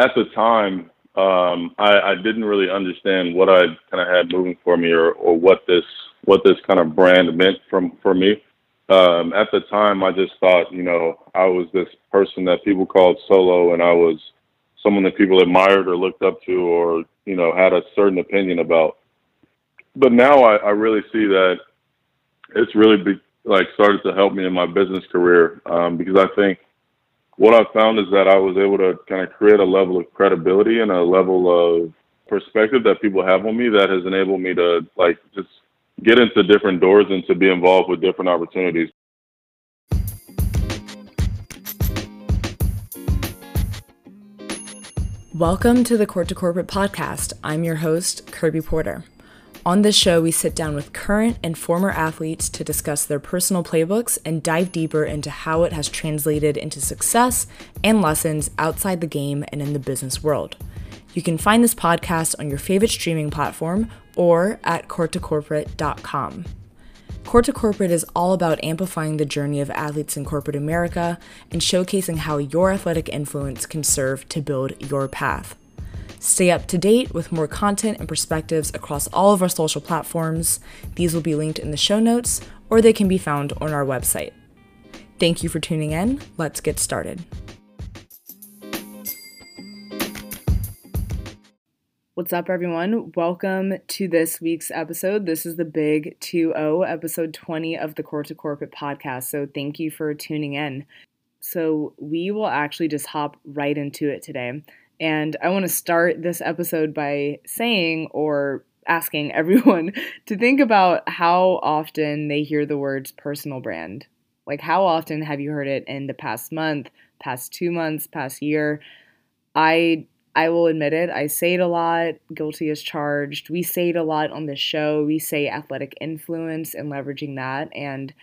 at the time, um, I, I didn't really understand what I kind of had moving for me or, or what this what this kind of brand meant from for me. Um, at the time, I just thought, you know, I was this person that people called solo, and I was someone that people admired or looked up to, or you know, had a certain opinion about. But now I, I really see that it's really be, like started to help me in my business career um, because I think what I found is that I was able to kind of create a level of credibility and a level of perspective that people have on me that has enabled me to like just get into different doors and to be involved with different opportunities. Welcome to the Court to Corporate podcast. I'm your host, Kirby Porter. On this show, we sit down with current and former athletes to discuss their personal playbooks and dive deeper into how it has translated into success and lessons outside the game and in the business world. You can find this podcast on your favorite streaming platform or at courttocorporate.com. Court to Corporate is all about amplifying the journey of athletes in corporate America and showcasing how your athletic influence can serve to build your path. Stay up to date with more content and perspectives across all of our social platforms. These will be linked in the show notes or they can be found on our website. Thank you for tuning in. Let's get started. What's up, everyone? Welcome to this week's episode. This is the Big 2 0, episode 20 of the Court to Corporate podcast. So, thank you for tuning in. So, we will actually just hop right into it today. And I want to start this episode by saying or asking everyone to think about how often they hear the words personal brand. Like, how often have you heard it in the past month, past two months, past year? I I will admit it, I say it a lot, guilty as charged. We say it a lot on this show. We say athletic influence and leveraging that. And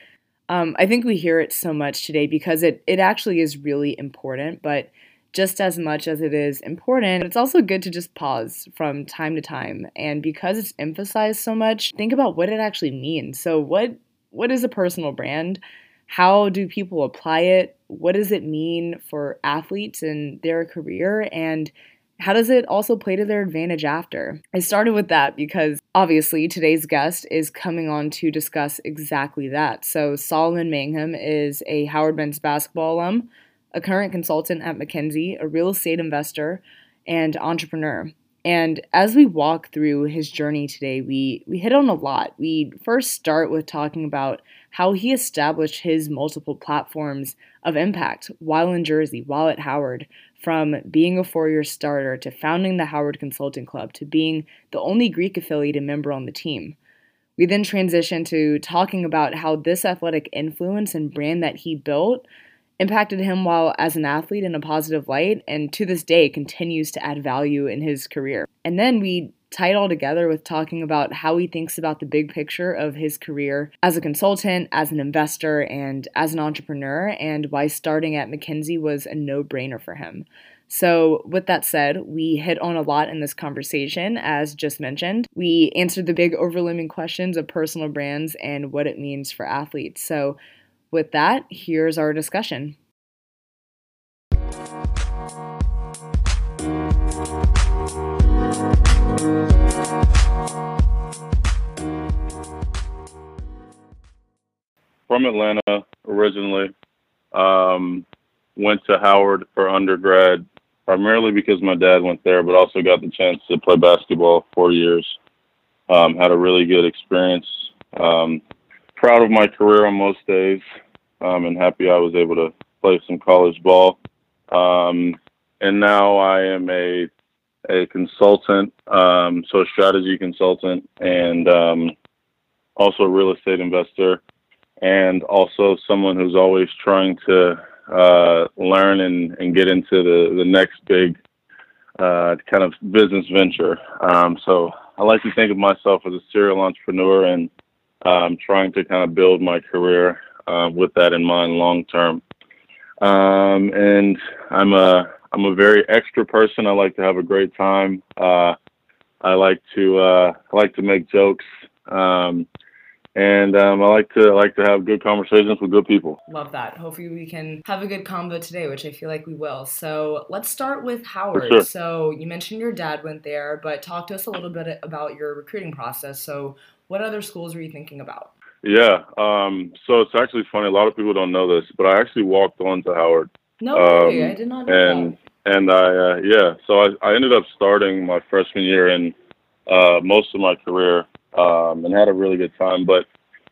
um, I think we hear it so much today because it, it actually is really important. But just as much as it is important, it's also good to just pause from time to time. And because it's emphasized so much, think about what it actually means. So, what what is a personal brand? How do people apply it? What does it mean for athletes and their career? And how does it also play to their advantage after? I started with that because obviously today's guest is coming on to discuss exactly that. So, Solomon Mangham is a Howard men's basketball alum, a current consultant at McKinsey, a real estate investor, and entrepreneur. And as we walk through his journey today, we, we hit on a lot. We first start with talking about how he established his multiple platforms of impact while in Jersey, while at Howard, from being a four year starter to founding the Howard Consulting Club to being the only Greek affiliated member on the team. We then transition to talking about how this athletic influence and brand that he built impacted him while as an athlete in a positive light and to this day continues to add value in his career. And then we tie it all together with talking about how he thinks about the big picture of his career as a consultant, as an investor, and as an entrepreneur, and why starting at McKinsey was a no brainer for him. So, with that said, we hit on a lot in this conversation, as just mentioned. We answered the big overlooming questions of personal brands and what it means for athletes. So, with that, here's our discussion. From Atlanta originally. Um, went to Howard for undergrad, primarily because my dad went there, but also got the chance to play basketball four years. Um, had a really good experience. Um, proud of my career on most days, um, and happy I was able to play some college ball. Um, and now I am a a consultant, um, so a strategy consultant, and um, also a real estate investor, and also someone who's always trying to uh, learn and, and get into the, the next big uh, kind of business venture. Um, so I like to think of myself as a serial entrepreneur and um, trying to kind of build my career uh, with that in mind long term. Um, and I'm a I'm a very extra person. I like to have a great time. Uh, I like to uh, I like to make jokes, um, and um, I like to I like to have good conversations with good people. Love that. Hopefully, we can have a good combo today, which I feel like we will. So let's start with Howard. Sure. So you mentioned your dad went there, but talk to us a little bit about your recruiting process. So what other schools were you thinking about? Yeah, um, so it's actually funny. A lot of people don't know this, but I actually walked on to Howard. No um, I did not know and, that. And I, uh, yeah, so I, I ended up starting my freshman year and uh, most of my career um, and had a really good time. But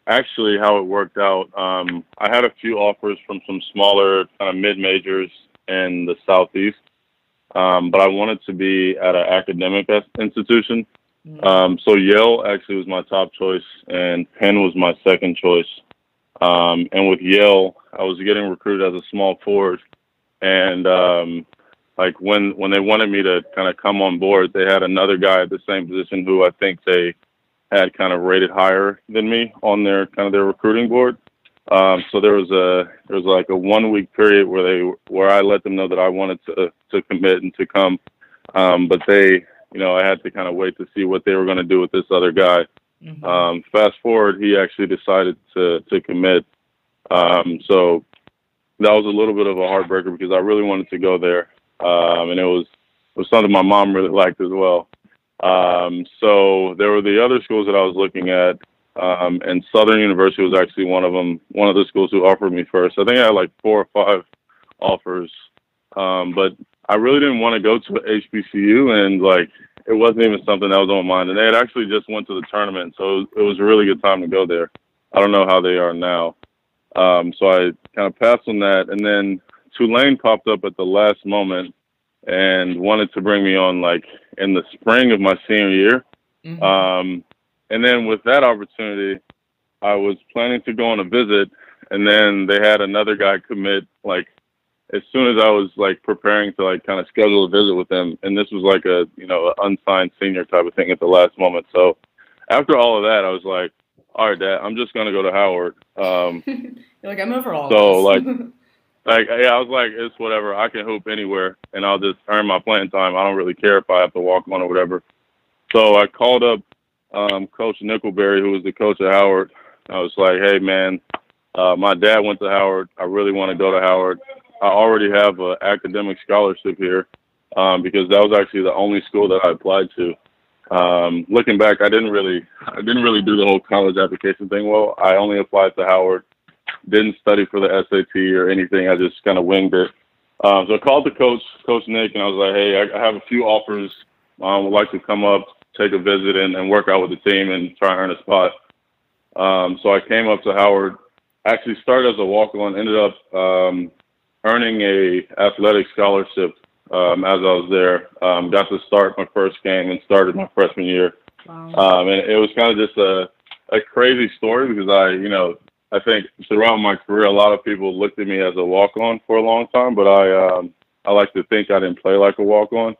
actually, how it worked out, um, I had a few offers from some smaller kind of mid majors in the southeast, um, but I wanted to be at an academic institution. Mm-hmm. Um, so Yale actually was my top choice, and Penn was my second choice. Um, and with Yale, I was getting recruited as a small forward, and um, like when when they wanted me to kind of come on board, they had another guy at the same position who I think they had kind of rated higher than me on their kind of their recruiting board. Um, so there was a there was like a one week period where they where I let them know that I wanted to to commit and to come, um, but they you know I had to kind of wait to see what they were going to do with this other guy. Mm-hmm. Um, fast forward, he actually decided to to commit. Um, so that was a little bit of a heartbreaker because I really wanted to go there, um, and it was it was something my mom really liked as well. Um, so there were the other schools that I was looking at, um, and Southern University was actually one of them. One of the schools who offered me first. I think I had like four or five offers, um, but I really didn't want to go to HBCU, and like it wasn't even something that was on my mind. And they had actually just went to the tournament, so it was, it was a really good time to go there. I don't know how they are now. Um, so I kind of passed on that, and then Tulane popped up at the last moment and wanted to bring me on like in the spring of my senior year. Mm-hmm. Um, and then with that opportunity, I was planning to go on a visit, and then they had another guy commit like as soon as I was like preparing to like kind of schedule a visit with them, and this was like a you know unsigned senior type of thing at the last moment. So after all of that, I was like, all right, Dad, I'm just gonna go to Howard. Um, You're like I'm over all. So like, like yeah, I was like, it's whatever. I can hoop anywhere, and I'll just earn my playing time. I don't really care if I have to walk on or whatever. So I called up um, Coach Nickelberry, who was the coach at Howard. I was like, hey man, uh, my dad went to Howard. I really want to go to Howard. I already have an academic scholarship here um, because that was actually the only school that I applied to. Um, looking back, I didn't really, I didn't really do the whole college application thing well. I only applied to Howard, didn't study for the SAT or anything. I just kind of winged it. Um, so I called the coach, Coach Nick, and I was like, "Hey, I, I have a few offers. Um, would like to come up, take a visit, and, and work out with the team and try and earn a spot." Um, so I came up to Howard. Actually started as a walk-on, ended up um, earning a athletic scholarship um, as I was there. Um, got to start my first game and started my freshman year. Wow. Um, and it was kind of just a, a crazy story because I, you know, I think throughout my career, a lot of people looked at me as a walk on for a long time, but I, um, I like to think I didn't play like a walk on.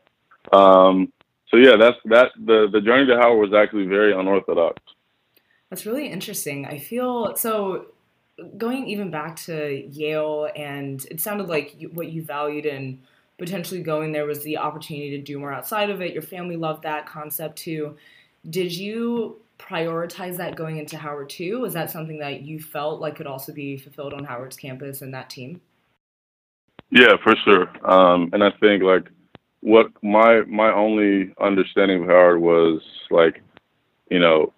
Um, so yeah, that's that. The the journey to Howard was actually very unorthodox. That's really interesting. I feel so going even back to Yale, and it sounded like you, what you valued in potentially going there was the opportunity to do more outside of it. Your family loved that concept too. Did you prioritize that going into Howard too? Was that something that you felt like could also be fulfilled on Howard's campus and that team? Yeah, for sure. Um, and I think like what my my only understanding of Howard was like, you know,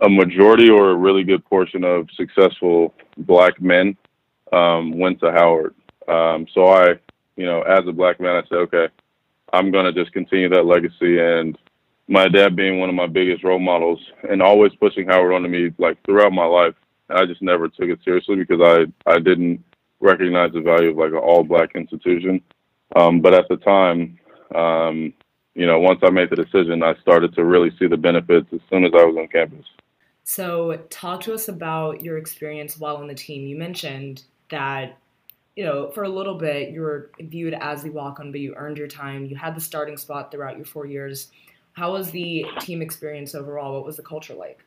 a majority or a really good portion of successful black men um, went to Howard. Um, so I, you know, as a black man, I said, okay, I'm going to just continue that legacy. And my dad being one of my biggest role models and always pushing Howard onto me like throughout my life, I just never took it seriously because I, I didn't recognize the value of like an all black institution. Um, but at the time, um, you know, once I made the decision, I started to really see the benefits as soon as I was on campus. So, talk to us about your experience while on the team. You mentioned that, you know, for a little bit you were viewed as the walk on, but you earned your time. You had the starting spot throughout your four years. How was the team experience overall? What was the culture like?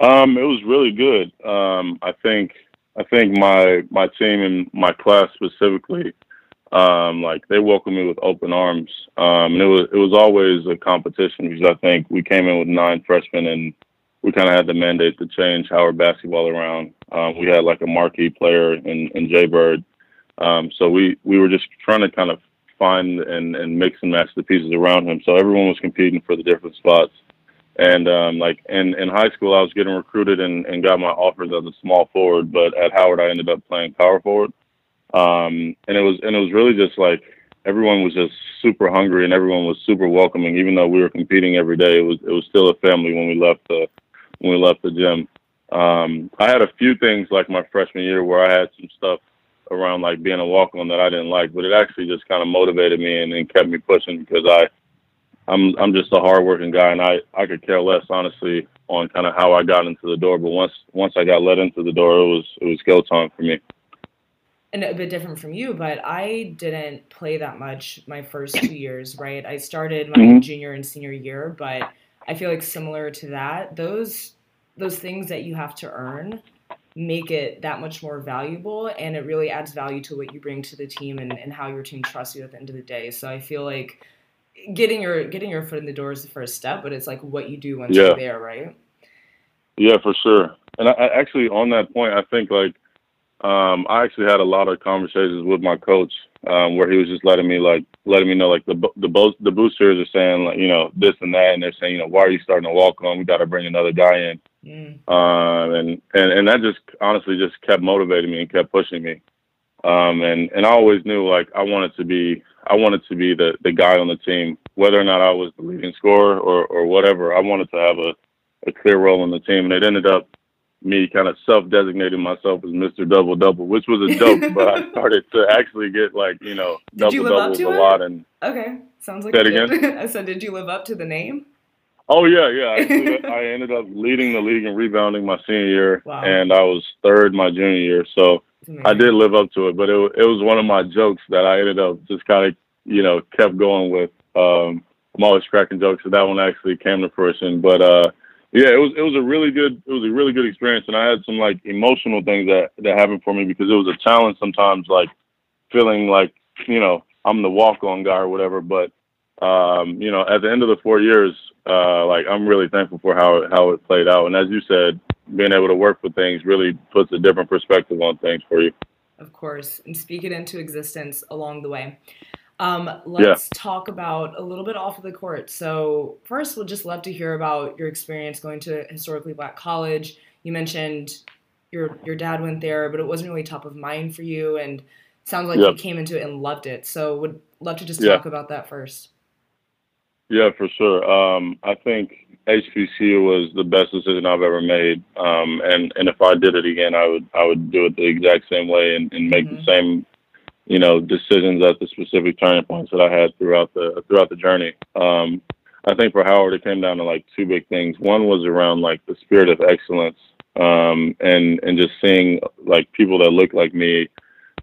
Um, it was really good. Um, I think I think my my team and my class specifically, um, like they welcomed me with open arms. Um, and it was it was always a competition because I think we came in with nine freshmen and we kind of had the mandate to change Howard basketball around. Um, we had like a marquee player in, in Jay Bird. Um, so we, we were just trying to kind of find and, and mix and match the pieces around him. So everyone was competing for the different spots. And um, like in, in high school, I was getting recruited and, and got my offers as a small forward, but at Howard, I ended up playing power forward. Um, and it was and it was really just like everyone was just super hungry and everyone was super welcoming. Even though we were competing every day, it was it was still a family when we left the when we left the gym. Um, I had a few things like my freshman year where I had some stuff around like being a walk on that I didn't like, but it actually just kind of motivated me and, and kept me pushing because I I'm I'm just a hardworking guy, and I I could care less honestly on kind of how I got into the door. But once once I got let into the door, it was it was go time for me. And a bit different from you, but I didn't play that much my first two years. Right, I started my mm-hmm. junior and senior year, but I feel like similar to that, those those things that you have to earn make it that much more valuable and it really adds value to what you bring to the team and, and how your team trusts you at the end of the day. So I feel like getting your getting your foot in the door is the first step, but it's like what you do once yeah. you're there, right? Yeah, for sure. And I, I actually on that point, I think like um, I actually had a lot of conversations with my coach um, where he was just letting me like letting me know like the the bo- the boosters are saying like you know this and that, and they're saying you know why are you starting to walk on? We got to bring another guy in, mm. uh, and and and that just honestly just kept motivating me and kept pushing me. Um, and and I always knew like I wanted to be I wanted to be the the guy on the team, whether or not I was the leading scorer or or whatever. I wanted to have a a clear role in the team, and it ended up me kind of self-designating myself as Mr. Double Double, which was a joke, but I started to actually get like you know double doubles a lot. And okay, sounds like that again. I said, did you live up to the name? Oh yeah, yeah. I, I ended up leading the league in rebounding my senior year, wow. and I was third my junior year. So I did live up to it, but it it was one of my jokes that I ended up just kind of you know kept going with. Um, I'm always cracking jokes, so that one actually came to fruition. But uh, yeah, it was it was a really good it was a really good experience, and I had some like emotional things that that happened for me because it was a challenge sometimes, like feeling like you know I'm the walk on guy or whatever. But um, you know, at the end of the four years, uh, like I'm really thankful for how how it played out, and as you said, being able to work with things really puts a different perspective on things for you. Of course, and speak it into existence along the way. Um, let's yeah. talk about a little bit off of the court. So, first, we'll just love to hear about your experience going to historically black college. You mentioned your your dad went there, but it wasn't really top of mind for you, and sounds like you came into it and loved it. So, would love to just yeah. talk about that first. Yeah, for sure. Um, I think HBCU was the best decision I've ever made. Um, and, and if I did it again, I would I would do it the exact same way and, and make mm-hmm. the same, you know, decisions at the specific turning points that I had throughout the throughout the journey. Um, I think for Howard, it came down to like two big things. One was around like the spirit of excellence um, and and just seeing like people that look like me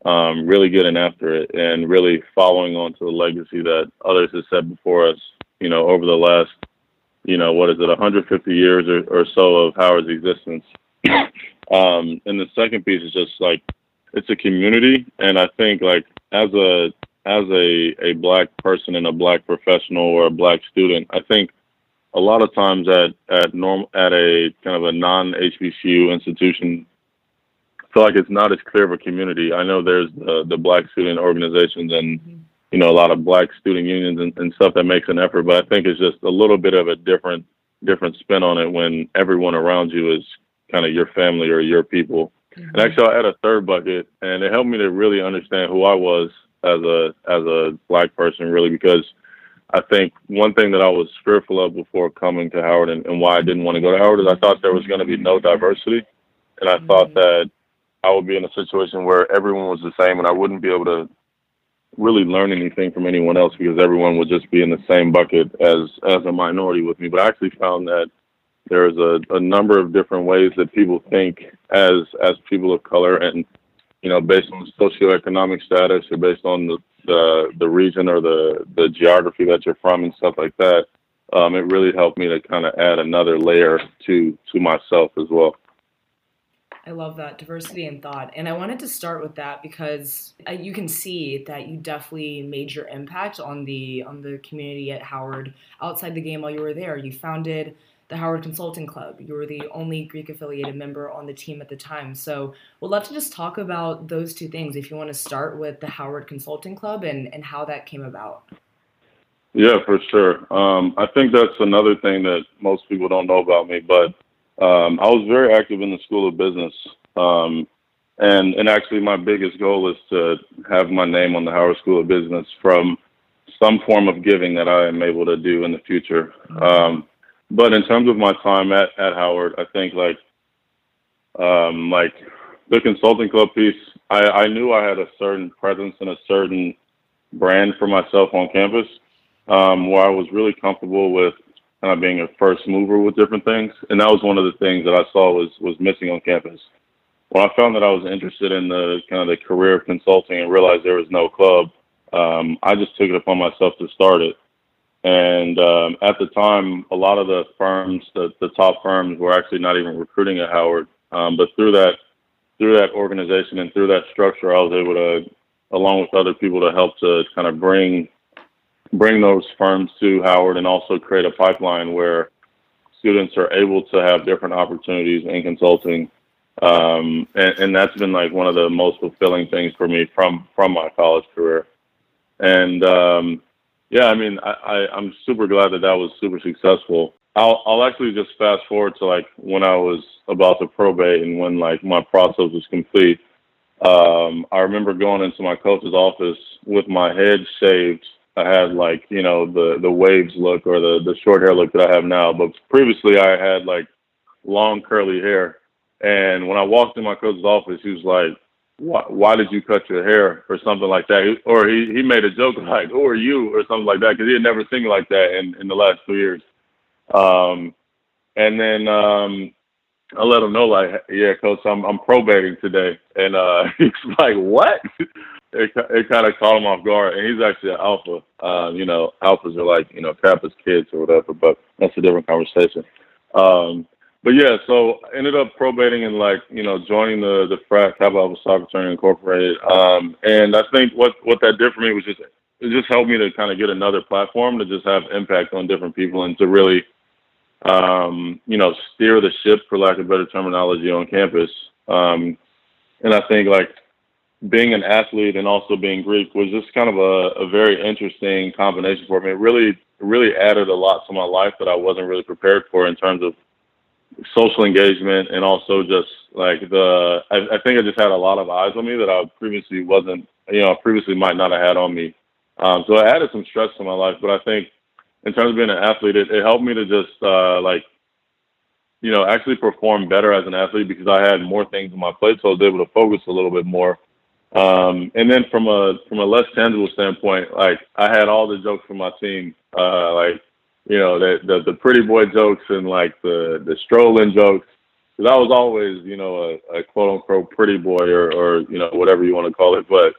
um, really getting after it and really following on to the legacy that others have set before us. You know, over the last you know, what is it, 150 years or, or so of Howard's existence. um, and the second piece is just like it's a community, and I think like as a as a a black person and a black professional or a black student, I think a lot of times at at norm at a kind of a non HBCU institution, I feel like it's not as clear of a community. I know there's the the black student organizations and mm-hmm you know, a lot of black student unions and, and stuff that makes an effort. But I think it's just a little bit of a different different spin on it when everyone around you is kind of your family or your people. Mm-hmm. And actually, I had a third bucket, and it helped me to really understand who I was as a as a black person, really, because I think one thing that I was fearful of before coming to Howard and, and why I didn't want to go to Howard is I thought there was going to be no diversity, and I mm-hmm. thought that I would be in a situation where everyone was the same, and I wouldn't be able to really learn anything from anyone else because everyone would just be in the same bucket as as a minority with me. But I actually found that there's a, a number of different ways that people think as as people of color and you know based on socioeconomic status or based on the the, the region or the the geography that you're from and stuff like that. Um, it really helped me to kind of add another layer to to myself as well. I love that diversity in thought. And I wanted to start with that because uh, you can see that you definitely made your impact on the on the community at Howard outside the game while you were there. You founded the Howard Consulting Club. You were the only Greek affiliated member on the team at the time. So we'd love to just talk about those two things. If you want to start with the Howard Consulting Club and, and how that came about. Yeah, for sure. Um, I think that's another thing that most people don't know about me, but um, I was very active in the School of Business. Um, and, and actually, my biggest goal is to have my name on the Howard School of Business from some form of giving that I am able to do in the future. Um, but in terms of my time at, at Howard, I think like um, like the consulting club piece, I, I knew I had a certain presence and a certain brand for myself on campus, um, where I was really comfortable with kind of being a first mover with different things, and that was one of the things that I saw was was missing on campus. When I found that I was interested in the kind of the career of consulting and realized there was no club, um, I just took it upon myself to start it. And um, at the time, a lot of the firms, the, the top firms, were actually not even recruiting at Howard. Um, but through that, through that organization and through that structure, I was able to, along with other people, to help to kind of bring bring those firms to Howard and also create a pipeline where students are able to have different opportunities in consulting. Um, and, and that's been like one of the most fulfilling things for me from from my college career. And um, yeah, I mean, I, I, I'm super glad that that was super successful. I'll, I'll actually just fast forward to like when I was about to probate and when like my process was complete. Um, I remember going into my coach's office with my head shaved. I had like, you know, the, the waves look or the, the short hair look that I have now. But previously I had like long curly hair. And when I walked in my coach's office, he was like, why, why did you cut your hair or something like that? Or he, he made a joke like, who are you or something like that because he had never seen like that in, in the last two years. Um, and then um, I let him know like, yeah, coach, I'm, I'm probating today. And uh, he's like, what? it, it kind of caught him off guard. And he's actually an alpha. Uh, you know, alphas are like, you know, Kappa's kids or whatever, but that's a different conversation. Um, but yeah, so I ended up probating and like you know joining the the frat Kappa Alpha Psi Fraternity Incorporated. Um, and I think what what that did for me was just it just helped me to kind of get another platform to just have impact on different people and to really um, you know steer the ship for lack of better terminology on campus. Um, and I think like being an athlete and also being Greek was just kind of a, a very interesting combination for me. It really really added a lot to my life that I wasn't really prepared for in terms of social engagement and also just like the I, I, think I just had a lot of eyes on me that I previously wasn't you know previously might not have had on me. Um, so it added some stress to my life, but I think in terms of being an athlete, it, it helped me to just uh, like you know actually perform better as an athlete because I had more things on my plate, so I was able to focus a little bit more. Um, and then from a from a less tangible standpoint, like I had all the jokes from my team, uh, like you know, the, the, the pretty boy jokes and like the, the strolling jokes. Cause I was always, you know, a, a quote unquote pretty boy or, or, you know, whatever you want to call it. But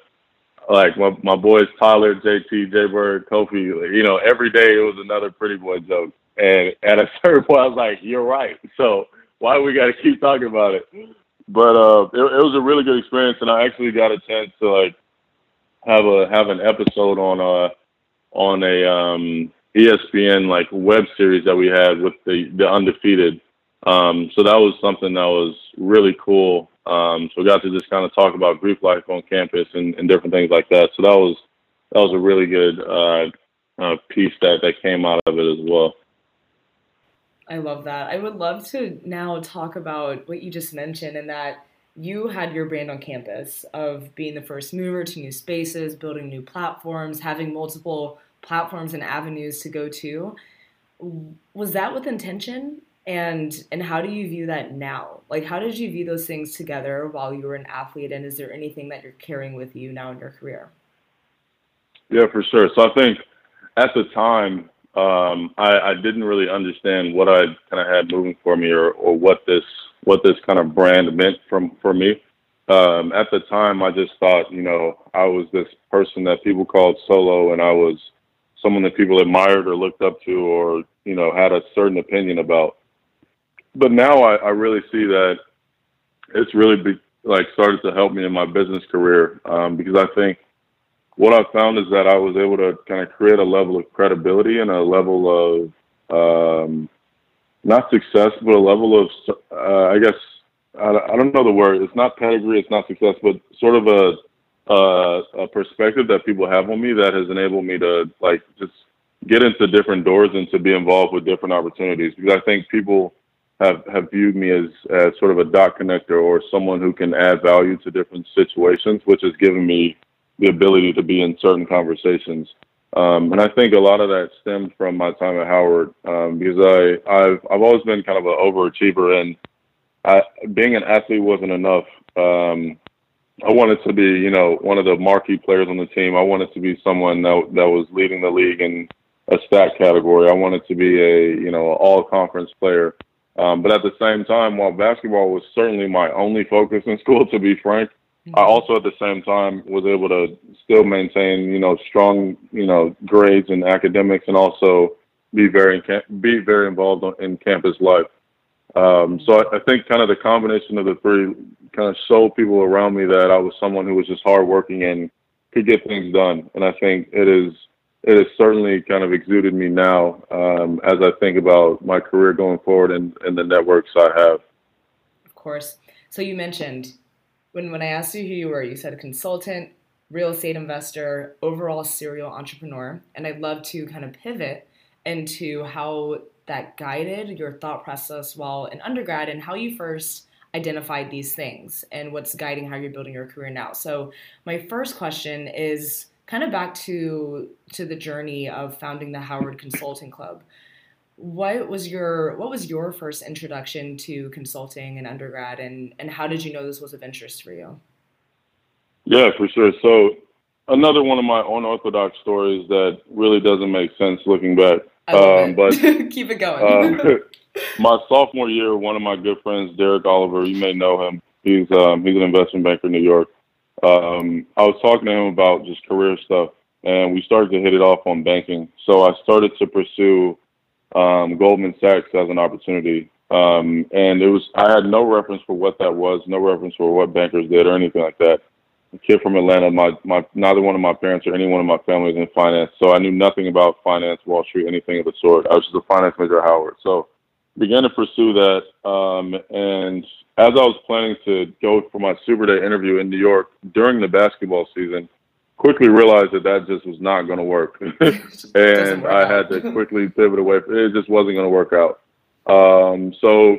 like my, my boys, Tyler, JT, J Bird, Kofi, you know, every day it was another pretty boy joke. And at a certain point, I was like, you're right. So why we got to keep talking about it? But uh, it, it was a really good experience. And I actually got a chance to like have a, have an episode on, uh, on a, um, ESPN like web series that we had with the the undefeated. Um, so that was something that was really cool. Um, so we got to just kind of talk about Greek life on campus and, and different things like that. So that was that was a really good uh, uh, piece that that came out of it as well. I love that. I would love to now talk about what you just mentioned and that you had your brand on campus of being the first mover to new spaces, building new platforms, having multiple platforms and avenues to go to. Was that with intention? And and how do you view that now? Like how did you view those things together while you were an athlete and is there anything that you're carrying with you now in your career? Yeah, for sure. So I think at the time um, I, I, didn't really understand what I kind of had moving for me or, or what this what this kind of brand meant from for me. Um, at the time, I just thought, you know, I was this person that people called solo, and I was someone that people admired or looked up to or you know had a certain opinion about but now i, I really see that it's really be, like started to help me in my business career um, because i think what i found is that i was able to kind of create a level of credibility and a level of um, not success, but a level of, uh, I guess, I, I don't know the word. It's not pedigree, it's not success, but sort of a, uh, a perspective that people have on me that has enabled me to like just get into different doors and to be involved with different opportunities. Because I think people have have viewed me as as sort of a dot connector or someone who can add value to different situations, which has given me the ability to be in certain conversations. Um, and I think a lot of that stemmed from my time at Howard um, because I I've I've always been kind of an overachiever and I, being an athlete wasn't enough. Um, I wanted to be you know one of the marquee players on the team. I wanted to be someone that that was leading the league in a stat category. I wanted to be a you know all conference player. Um, but at the same time, while basketball was certainly my only focus in school, to be frank, mm-hmm. I also at the same time was able to still maintain, you know, strong, you know, grades in academics and also be very be very involved in campus life. Um, so I, I think kind of the combination of the three kind of showed people around me that I was someone who was just hardworking and could get things done. And I think it is it has certainly kind of exuded me now um, as I think about my career going forward and, and the networks I have. Of course. So you mentioned when when I asked you who you were, you said a consultant, real estate investor, overall serial entrepreneur, and I'd love to kind of pivot into how that guided your thought process while in undergrad and how you first identified these things and what's guiding how you're building your career now. So my first question is kind of back to to the journey of founding the Howard Consulting Club. What was your what was your first introduction to consulting in undergrad, and and how did you know this was of interest for you? Yeah, for sure. So another one of my unorthodox stories that really doesn't make sense looking back. Um, but keep it going. uh, my sophomore year, one of my good friends, Derek Oliver, you may know him. He's um, he's an investment banker in New York um, I was talking to him about just career stuff, and we started to hit it off on banking. So I started to pursue um, Goldman Sachs as an opportunity. Um, and it was I had no reference for what that was, no reference for what bankers did or anything like that. A kid from Atlanta, my my neither one of my parents or anyone in my family is in finance, so I knew nothing about finance, Wall Street, anything of the sort. I was just a finance major at Howard, so began to pursue that. Um, and as I was planning to go for my Super Day interview in New York during the basketball season, quickly realized that that just was not going to work, and I had to quickly pivot away. It just wasn't going to work out. Um, so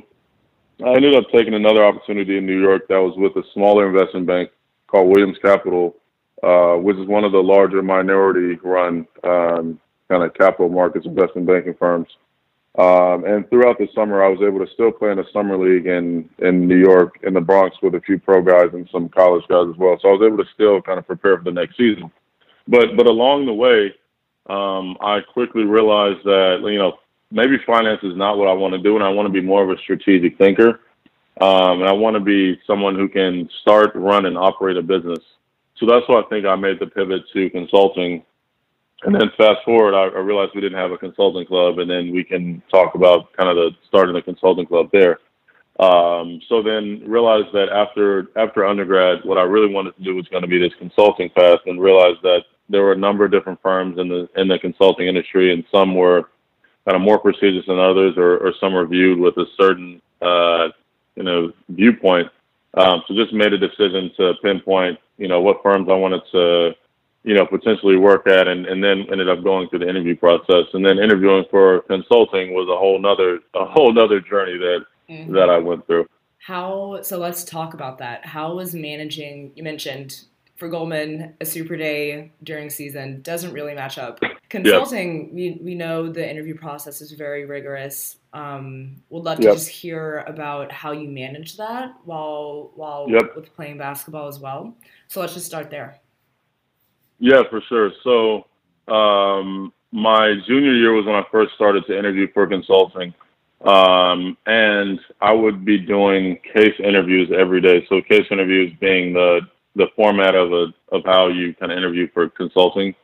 I ended up taking another opportunity in New York that was with a smaller investment bank called Williams Capital, uh, which is one of the larger minority-run um, kind of capital markets investment banking firms. Um, and throughout the summer, I was able to still play in a summer league in, in New York, in the Bronx, with a few pro guys and some college guys as well. So I was able to still kind of prepare for the next season. But but along the way, um, I quickly realized that you know maybe finance is not what I want to do, and I want to be more of a strategic thinker. Um, and I want to be someone who can start, run, and operate a business. So that's why I think I made the pivot to consulting and then fast forward, I, I, realized we didn't have a consulting club, and then we can talk about kind of the starting the consulting club there. Um, so then realized that after after undergrad, what I really wanted to do was going to be this consulting path, and realized that there were a number of different firms in the in the consulting industry, and some were kind of more prestigious than others, or, or some were viewed with a certain uh, you know viewpoint. Um, so just made a decision to pinpoint you know what firms I wanted to you know, potentially work at and, and then ended up going through the interview process. And then interviewing for consulting was a whole nother a whole nother journey that mm-hmm. that I went through. How so let's talk about that. How was managing you mentioned for Goldman, a super day during season doesn't really match up. Consulting, yep. we, we know the interview process is very rigorous. Um, would love to yep. just hear about how you manage that while while yep. with playing basketball as well. So let's just start there. Yeah, for sure. So um, my junior year was when I first started to interview for consulting. Um, and I would be doing case interviews every day. So case interviews being the the format of a of how you kind of interview for consulting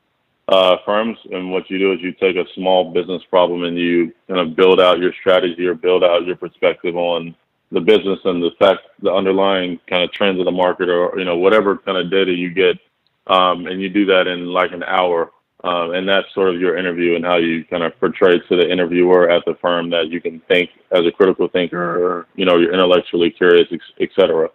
uh, firms. And what you do is you take a small business problem and you kind of build out your strategy or build out your perspective on the business and the fact the underlying kind of trends of the market or you know whatever kind of data you get um, and you do that in like an hour. Um, and that's sort of your interview and how you kind of portray to the interviewer at the firm that you can think as a critical thinker, or you know, you're intellectually curious, et cetera.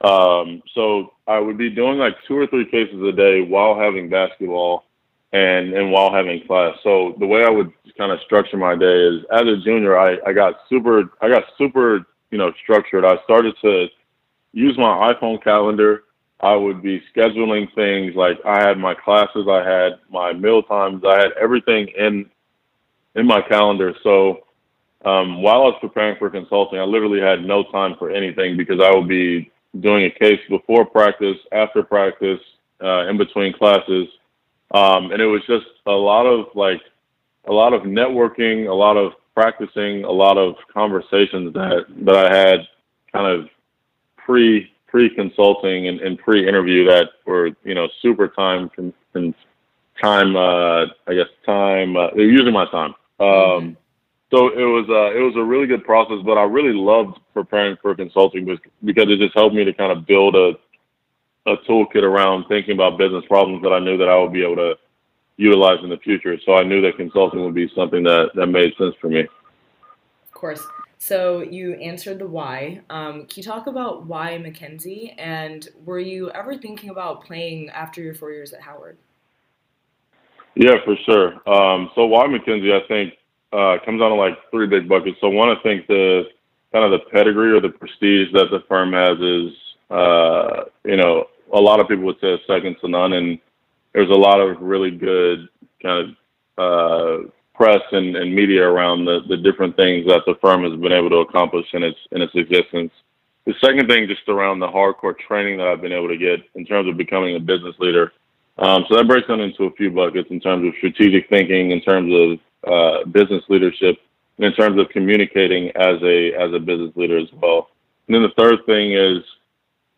Um, so I would be doing like two or three cases a day while having basketball and and while having class. So the way I would kind of structure my day is as a junior, I, I got super I got super you know structured. I started to use my iPhone calendar. I would be scheduling things like I had my classes, I had my meal times, I had everything in in my calendar. So um, while I was preparing for consulting, I literally had no time for anything because I would be doing a case before practice, after practice, uh, in between classes, um, and it was just a lot of like a lot of networking, a lot of practicing, a lot of conversations that that I had kind of pre pre consulting and, and pre interview that were you know super time and time uh, I guess time uh, they're using my time. Um, so it was uh, it was a really good process, but I really loved preparing for consulting because it just helped me to kind of build a a toolkit around thinking about business problems that I knew that I would be able to utilize in the future. So I knew that consulting would be something that, that made sense for me. Of course. So you answered the why. Um, can you talk about why McKinsey? And were you ever thinking about playing after your four years at Howard? Yeah, for sure. Um, so why McKinsey? I think uh, comes down to like three big buckets. So one, I think the kind of the pedigree or the prestige that the firm has is uh, you know, a lot of people would say second to none, and there's a lot of really good kind of uh, press and, and media around the, the different things that the firm has been able to accomplish in its in its existence. The second thing, just around the hardcore training that I've been able to get in terms of becoming a business leader. Um, so that breaks down into a few buckets in terms of strategic thinking, in terms of uh, business leadership, and in terms of communicating as a as a business leader as well. And then the third thing is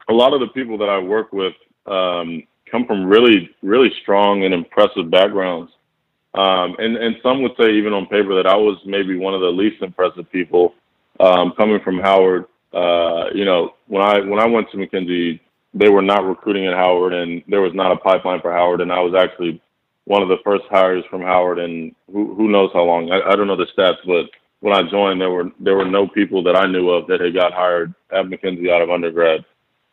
a lot of the people that I work with um, come from really, really strong and impressive backgrounds. Um, and, and some would say, even on paper, that I was maybe one of the least impressive people um, coming from Howard. Uh, you know, when I when I went to McKinsey, they were not recruiting at Howard, and there was not a pipeline for Howard. And I was actually one of the first hires from Howard, and who, who knows how long? I, I don't know the stats, but when I joined, there were there were no people that I knew of that had got hired at McKinsey out of undergrad.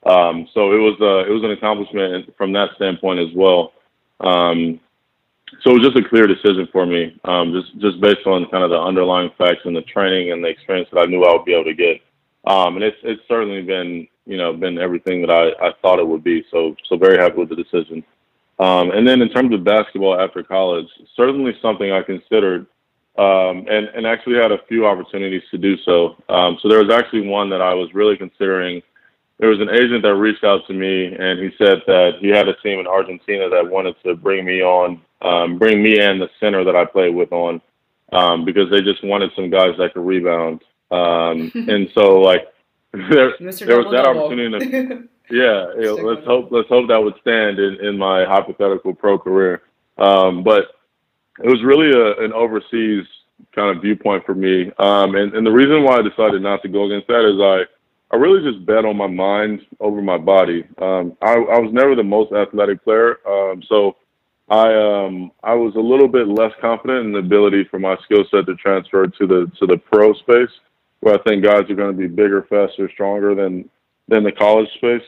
Um, so it was uh, it was an accomplishment from that standpoint as well. Um, so it was just a clear decision for me, um, just just based on kind of the underlying facts and the training and the experience that I knew I would be able to get. Um, and it's it's certainly been you know been everything that I, I thought it would be. So so very happy with the decision. Um, and then in terms of basketball after college, certainly something I considered um, and, and actually had a few opportunities to do so. Um, so there was actually one that I was really considering there was an agent that reached out to me and he said that he had a team in Argentina that wanted to bring me on, um, bring me and the center that I played with on, um, because they just wanted some guys that could rebound. Um, and so like there, there was that opportunity. To, yeah, you let's hope let's hope that would stand in, in my hypothetical pro career. Um, but it was really a, an overseas kind of viewpoint for me. Um, and, and the reason why I decided not to go against that is I I really just bet on my mind over my body. Um, I, I, was never the most athletic player, um, so I um, I was a little bit less confident in the ability for my skill set to transfer to the to the pro space, where I think guys are going to be bigger, faster, stronger than than the college space.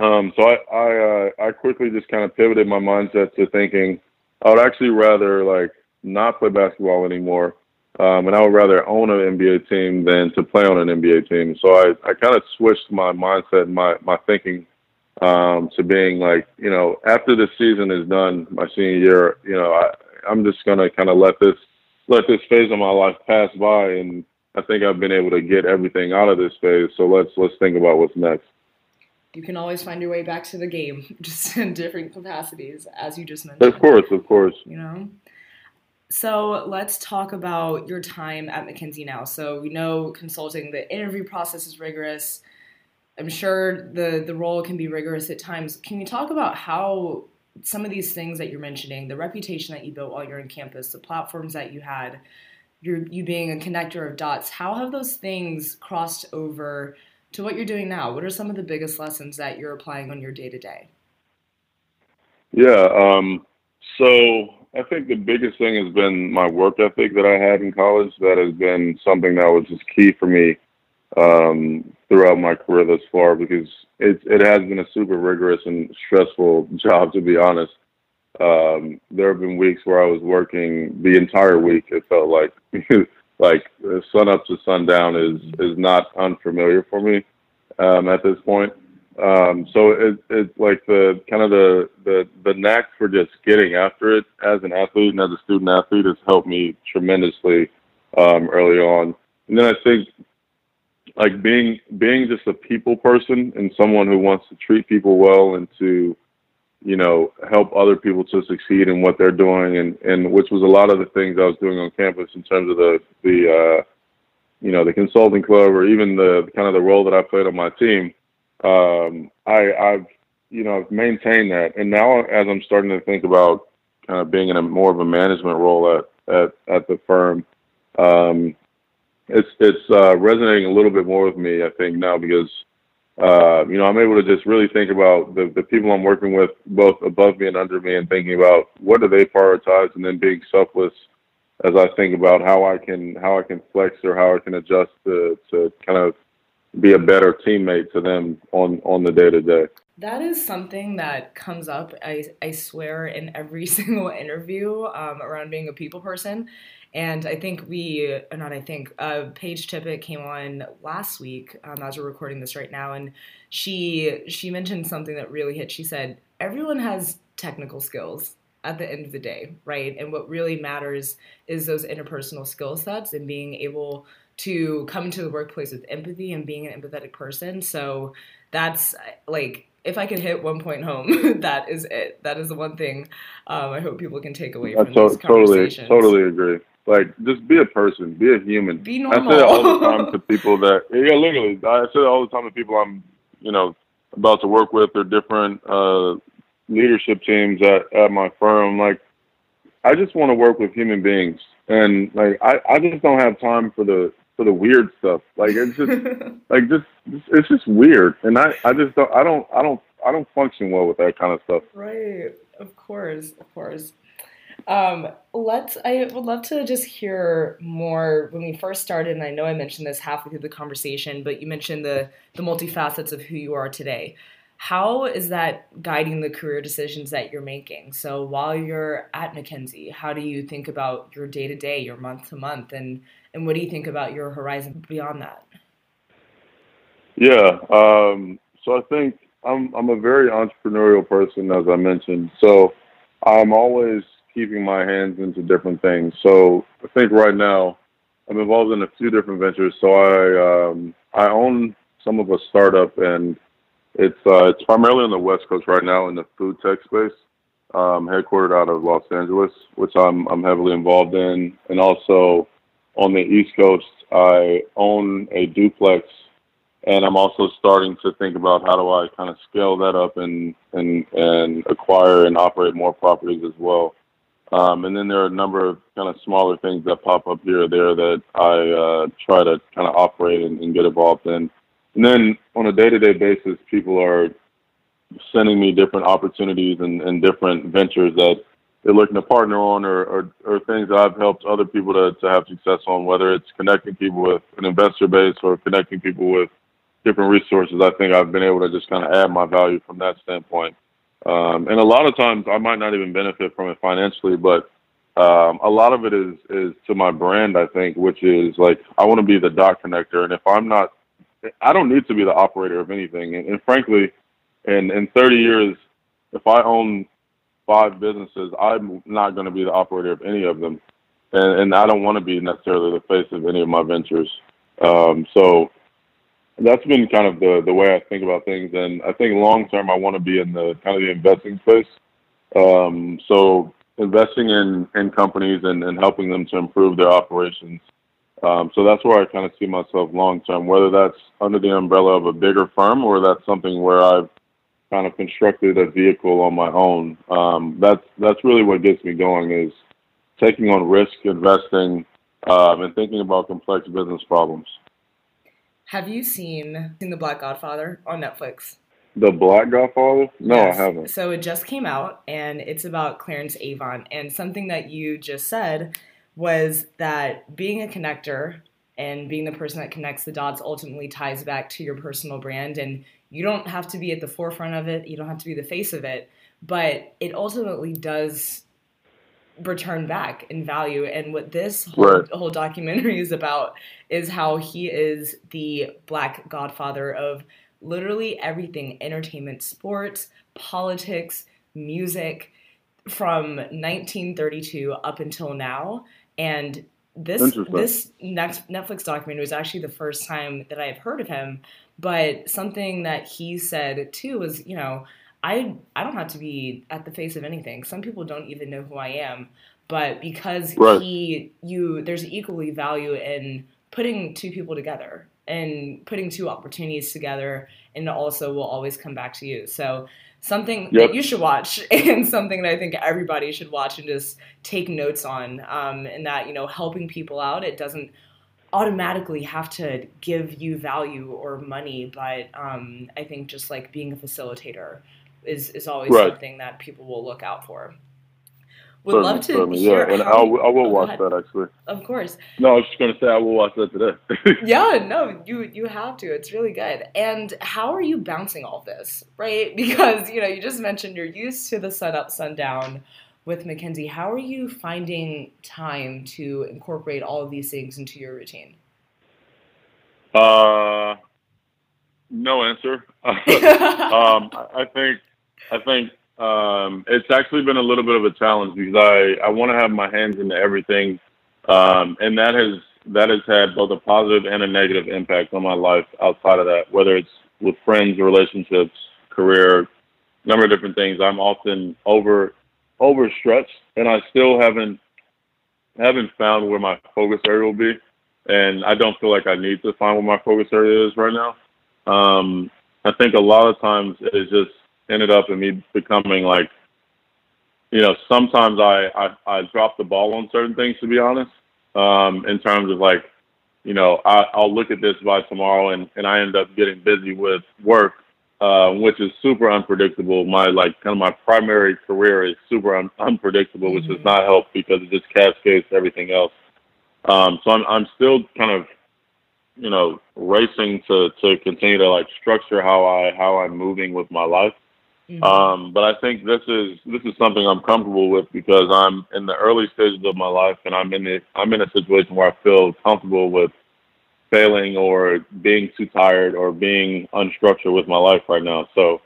Um, so I I, uh, I quickly just kind of pivoted my mindset to thinking I would actually rather like not play basketball anymore um, and I would rather own an NBA team than to play on an NBA team. So I, I kind of switched my mindset, my my thinking, um, to being like, you know, after the season is done, my senior year, you know, I, I'm just gonna kind of let this let this phase of my life pass by, and I think I've been able to get everything out of this phase. So let's let's think about what's next. You can always find your way back to the game, just in different capacities, as you just mentioned. Of course, of course. You know. So let's talk about your time at McKinsey now. So we know consulting, the interview process is rigorous. I'm sure the the role can be rigorous at times. Can you talk about how some of these things that you're mentioning, the reputation that you built while you're in campus, the platforms that you had, you you being a connector of dots, how have those things crossed over to what you're doing now? What are some of the biggest lessons that you're applying on your day to day? Yeah, um, So I think the biggest thing has been my work ethic that I had in college. That has been something that was just key for me um, throughout my career thus far because it it has been a super rigorous and stressful job to be honest. Um, there have been weeks where I was working the entire week. It felt like like sun up to sundown is is not unfamiliar for me um, at this point. Um, so it, it's like the kind of the, the the knack for just getting after it as an athlete and as a student athlete has helped me tremendously um, early on. And then I think like being being just a people person and someone who wants to treat people well and to you know help other people to succeed in what they're doing and and which was a lot of the things I was doing on campus in terms of the the uh, you know the consulting club or even the kind of the role that I played on my team um, I, I've you know maintained that, and now as I'm starting to think about kind of being in a more of a management role at at, at the firm, um, it's it's uh, resonating a little bit more with me. I think now because uh, you know I'm able to just really think about the the people I'm working with, both above me and under me, and thinking about what do they prioritize, and then being selfless as I think about how I can how I can flex or how I can adjust to to kind of be a better teammate to them on on the day to day. That is something that comes up, I, I swear, in every single interview um, around being a people person. And I think we, not I think, uh, Paige Tippett came on last week um, as we're recording this right now, and she she mentioned something that really hit. She said everyone has technical skills at the end of the day, right? And what really matters is those interpersonal skill sets and being able to come into the workplace with empathy and being an empathetic person. So that's like if I could hit one point home, that is it. That is the one thing um, I hope people can take away from to- these. Totally, totally agree. Like, just be a person, be a human. Be normal. I say it all the time to people that, yeah, literally, I say it all the time to people I'm, you know, about to work with or different uh, leadership teams at, at my firm. Like, I just want to work with human beings, and like, I, I just don't have time for the for the weird stuff. Like it's just like just it's just weird, and I I just don't I don't I don't I don't function well with that kind of stuff. Right. Of course. Of course. Um, let's. I would love to just hear more. When we first started, and I know I mentioned this halfway through the conversation, but you mentioned the the multifacets of who you are today. How is that guiding the career decisions that you're making? So while you're at McKinsey, how do you think about your day to day, your month to month, and and what do you think about your horizon beyond that? Yeah, um, so I think I'm I'm a very entrepreneurial person, as I mentioned. So I'm always keeping my hands into different things. So I think right now I'm involved in a few different ventures. So I um, I own some of a startup, and it's uh, it's primarily on the West Coast right now in the food tech space, um, headquartered out of Los Angeles, which I'm I'm heavily involved in, and also on the East Coast. I own a duplex, and I'm also starting to think about how do I kind of scale that up and and and acquire and operate more properties as well. Um, and then there are a number of kind of smaller things that pop up here or there that I uh, try to kind of operate and, and get involved in. And then on a day-to-day basis, people are sending me different opportunities and, and different ventures that they're looking to partner on or, or, or things that I've helped other people to, to have success on, whether it's connecting people with an investor base or connecting people with different resources. I think I've been able to just kind of add my value from that standpoint. Um, and a lot of times I might not even benefit from it financially, but um, a lot of it is, is to my brand, I think, which is like, I want to be the dot connector. And if I'm not, I don't need to be the operator of anything. And, and frankly, in, in 30 years, if I own five businesses, I'm not going to be the operator of any of them, and, and I don't want to be necessarily the face of any of my ventures. Um, so that's been kind of the the way I think about things, and I think long term I want to be in the kind of the investing space. Um, so investing in in companies and, and helping them to improve their operations. Um, so that's where I kind of see myself long term, whether that's under the umbrella of a bigger firm or that's something where I've kind of constructed a vehicle on my own. Um, that's that's really what gets me going is taking on risk, investing, um, and thinking about complex business problems. Have you seen, seen The Black Godfather on Netflix? The Black Godfather? No, Yes. I haven't. So it just came out and it's about Clarence Avant. And something that you just said was that being a connector and being the person that connects the dots ultimately ties back to your personal brand. And you don't have to be at the forefront of it, you don't have to be the face of it, but it ultimately does return back in value. And what this whole, Right. whole documentary is about is how he is the black godfather of literally everything entertainment, sports, politics, music from 1932 up until now. And this this next Netflix documentary was actually the first time that I have heard of him. But something that he said too was, you know, I I don't have to be at the face of anything. Some people don't even know who I am, but because Right. he you there's equally value in putting two people together and putting two opportunities together and also will always come back to you. So something Yep. that you should watch and something that I think everybody should watch and just take notes on. Um, and that, you know, helping people out, it doesn't automatically have to give you value or money, but um, I think just like being a facilitator is, is always Right. something that people will look out for. Would love to Certainly, hear yeah, and I will, I will watch that actually. Of course. No, I was just gonna say I will watch that today. Yeah, no, you you have to. It's really good. And how are you bouncing all this, right? Because you know, you just mentioned you're used to the sun up, sundown with McKinsey. How are you finding time to incorporate all of these things into your routine? uh, no answer. um, I think I think um, it's actually been a little bit of a challenge because I, I want to have my hands into everything, um, and that has that has had both a positive and a negative impact on my life outside of that. Whether it's with friends, relationships, career, number of different things. I'm often over overstretched, and I still haven't haven't found where my focus area will be, and I don't feel like I need to find where my focus area is right now. Um, I think a lot of times it's just ended up in me becoming like, you know, sometimes I, I, I drop the ball on certain things, to be honest, um, in terms of like, you know, I, I'll look at this by tomorrow and, and I end up getting busy with work, uh, which is super unpredictable. My, like, kind of my primary career is super un- unpredictable, which does Mhm. not help because it just cascades everything else. Um, so I'm, I'm still kind of, you know, racing to, to continue to like structure how I, how I'm moving with my life. Mhm. Um, but I think this is this is something I'm comfortable with because I'm in the early stages of my life, and I'm in the I'm in a situation where I feel comfortable with failing or being too tired or being unstructured with my life right now. So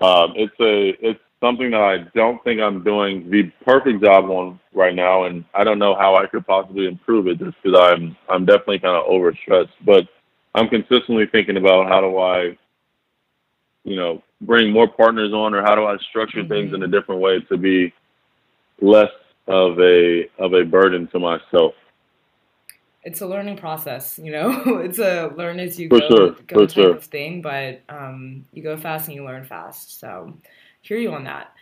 um, it's a it's something that I don't think I'm doing the perfect job on right now, and I don't know how I could possibly improve it just because I'm I'm definitely kind of overstressed. But I'm consistently thinking about how do I you know, bring more partners on, or how do I structure things in a different way to be less of a of a burden to myself? it's a learning process, you know. it's a learn as you For go, sure, go for type sure. of thing, but um, you go fast and you learn fast. So, hear you on that.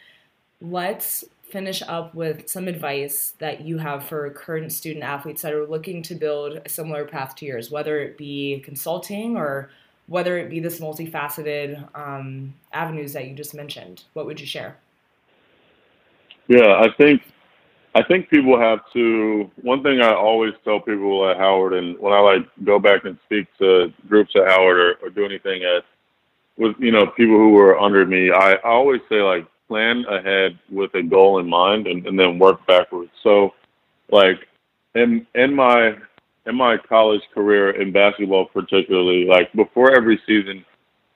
Let's finish up with some advice that you have for current student athletes that are looking to build a similar path to yours, whether it be consulting or whether it be this multifaceted um, avenues that you just mentioned. What would you share? Yeah, I think I think people have to. One thing I always tell people at Howard, and when I like go back and speak to groups at Howard or, or do anything at with you know people who were under me, I, I always say like plan ahead with a goal in mind and, and then work backwards. So, like in in my in my college career in basketball, particularly, like before every season,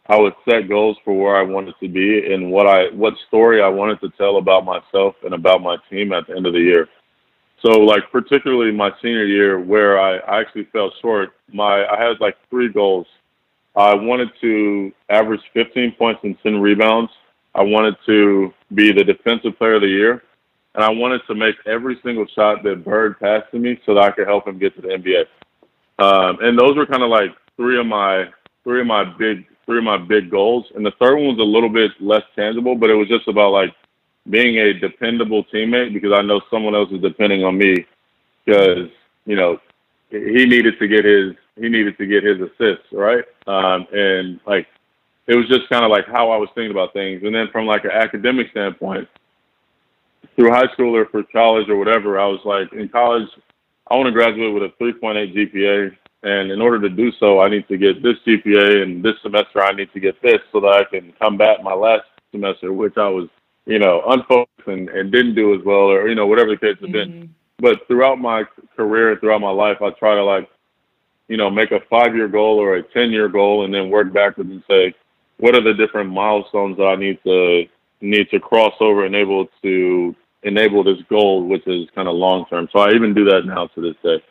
I would set goals for where I wanted to be and what I what story I wanted to tell about myself and about my team at the end of the year. So like particularly my senior year where I, I actually fell short, my I had like three goals. I wanted to average 15 points and 10 rebounds. I wanted to be the defensive player of the year. And I wanted to make every single shot that Bird passed to me so that I could help him get to the NBA. Um, and those were kind of like three of my three of my big three of my big goals. And the third one was a little bit less tangible, but it was just about like being a dependable teammate because I know someone else is depending on me because you know he needed to get his he needed to get his assists right. Um, and like it was just kind of like how I was thinking about things. And then from like an academic standpoint, through high school or for college or whatever, I was like in college, I want to graduate with a 3.8 GPA. And in order to do so, I need to get this GPA and this semester I need to get this so that I can combat my last semester, which I was, you know, unfocused and, and didn't do as well or, you know, whatever the case has been. Mm-hmm. But throughout my career, throughout my life, I try to like, you know, make a five year goal or a 10 year goal and then work backwards and say, what are the different milestones that I need to need to cross over and able to enable this goal, which is kind of long term. So I even do that now to this day.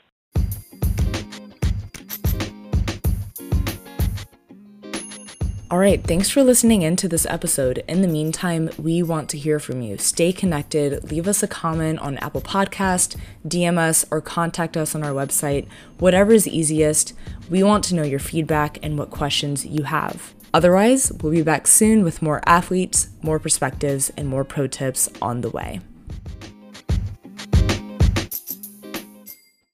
All right, thanks for listening in to this episode. In the meantime, we want to hear from you. Stay connected, leave us a comment on Apple Podcast, DM us, or contact us on our website. Whatever is easiest. We want to know your feedback and what questions you have. Otherwise, we'll be back soon with more athletes, more perspectives, and more pro tips on the way.